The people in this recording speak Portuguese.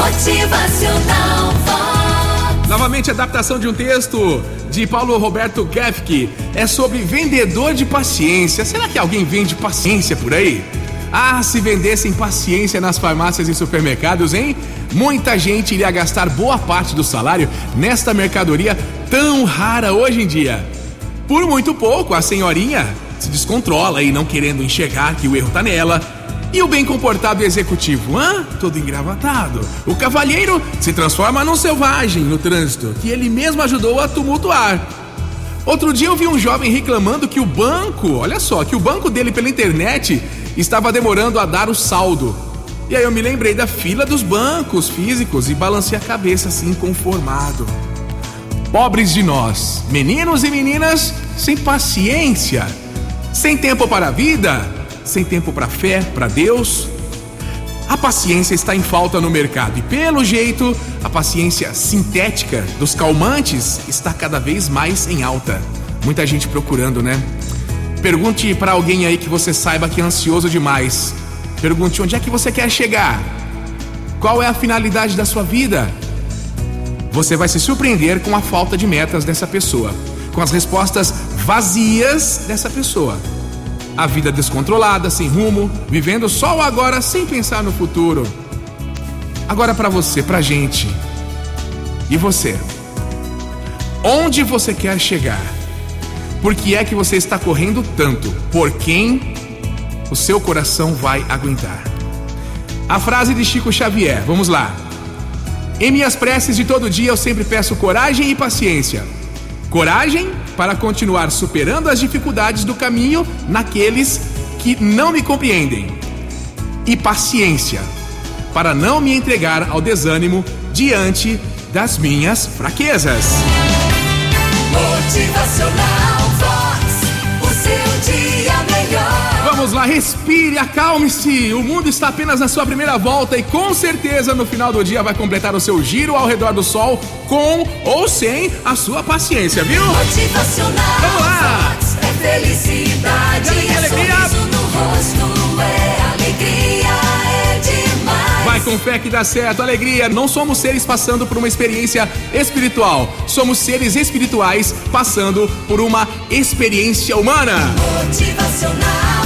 Motivacional. Novamente, adaptação de um texto de Paulo Roberto Gefke é sobre vendedor de paciência. Será que alguém vende paciência por aí? Ah, se vendessem paciência nas farmácias e supermercados, hein? Muita gente iria gastar boa parte do salário nesta mercadoria tão rara hoje em dia. Por muito pouco, a senhorinha se descontrola e não querendo enxergar que o erro tá nela. E o bem comportado executivo, hã? Todo engravatado. O cavalheiro se transforma num selvagem no trânsito, que ele mesmo ajudou a tumultuar. Outro dia eu vi um jovem reclamando que o banco, olha só, que o banco dele pela internet estava demorando a dar o saldo. E aí eu me lembrei da fila dos bancos físicos e balancei a cabeça assim, conformado. Pobres de nós, meninos e meninas sem paciência, sem tempo para a vida, sem tempo para fé, para Deus. A paciência está em falta no mercado e, pelo jeito, a paciência sintética dos calmantes está cada vez mais em alta. Muita gente procurando, né? Pergunte para alguém aí que você saiba que é ansioso demais. Pergunte onde é que você quer chegar. Qual é a finalidade da sua vida? Você vai se surpreender com a falta de metas dessa pessoa, com as respostas vazias dessa pessoa. A vida descontrolada, sem rumo, vivendo só o agora sem pensar no futuro. Agora para você, pra gente. E você? Onde você quer chegar? Por que é que você está correndo tanto? Por quem o seu coração vai aguentar? A frase de Chico Xavier, vamos lá. Em minhas preces de todo dia eu sempre peço coragem e paciência. Coragem para continuar superando as dificuldades do caminho naqueles que não me compreendem. E paciência para não me entregar ao desânimo diante das minhas fraquezas. Motivacional respire, acalme-se. O mundo está apenas na sua primeira volta e com certeza no final do dia vai completar o seu giro ao redor do sol com ou sem a sua paciência, viu? Motivacional Vamos lá. É felicidade. Alegria, É alegria. rosto. É alegria. É demais. Vai com fé que dá certo, alegria. Não somos seres passando por uma experiência espiritual. Somos seres espirituais passando por uma experiência humana. Motivacional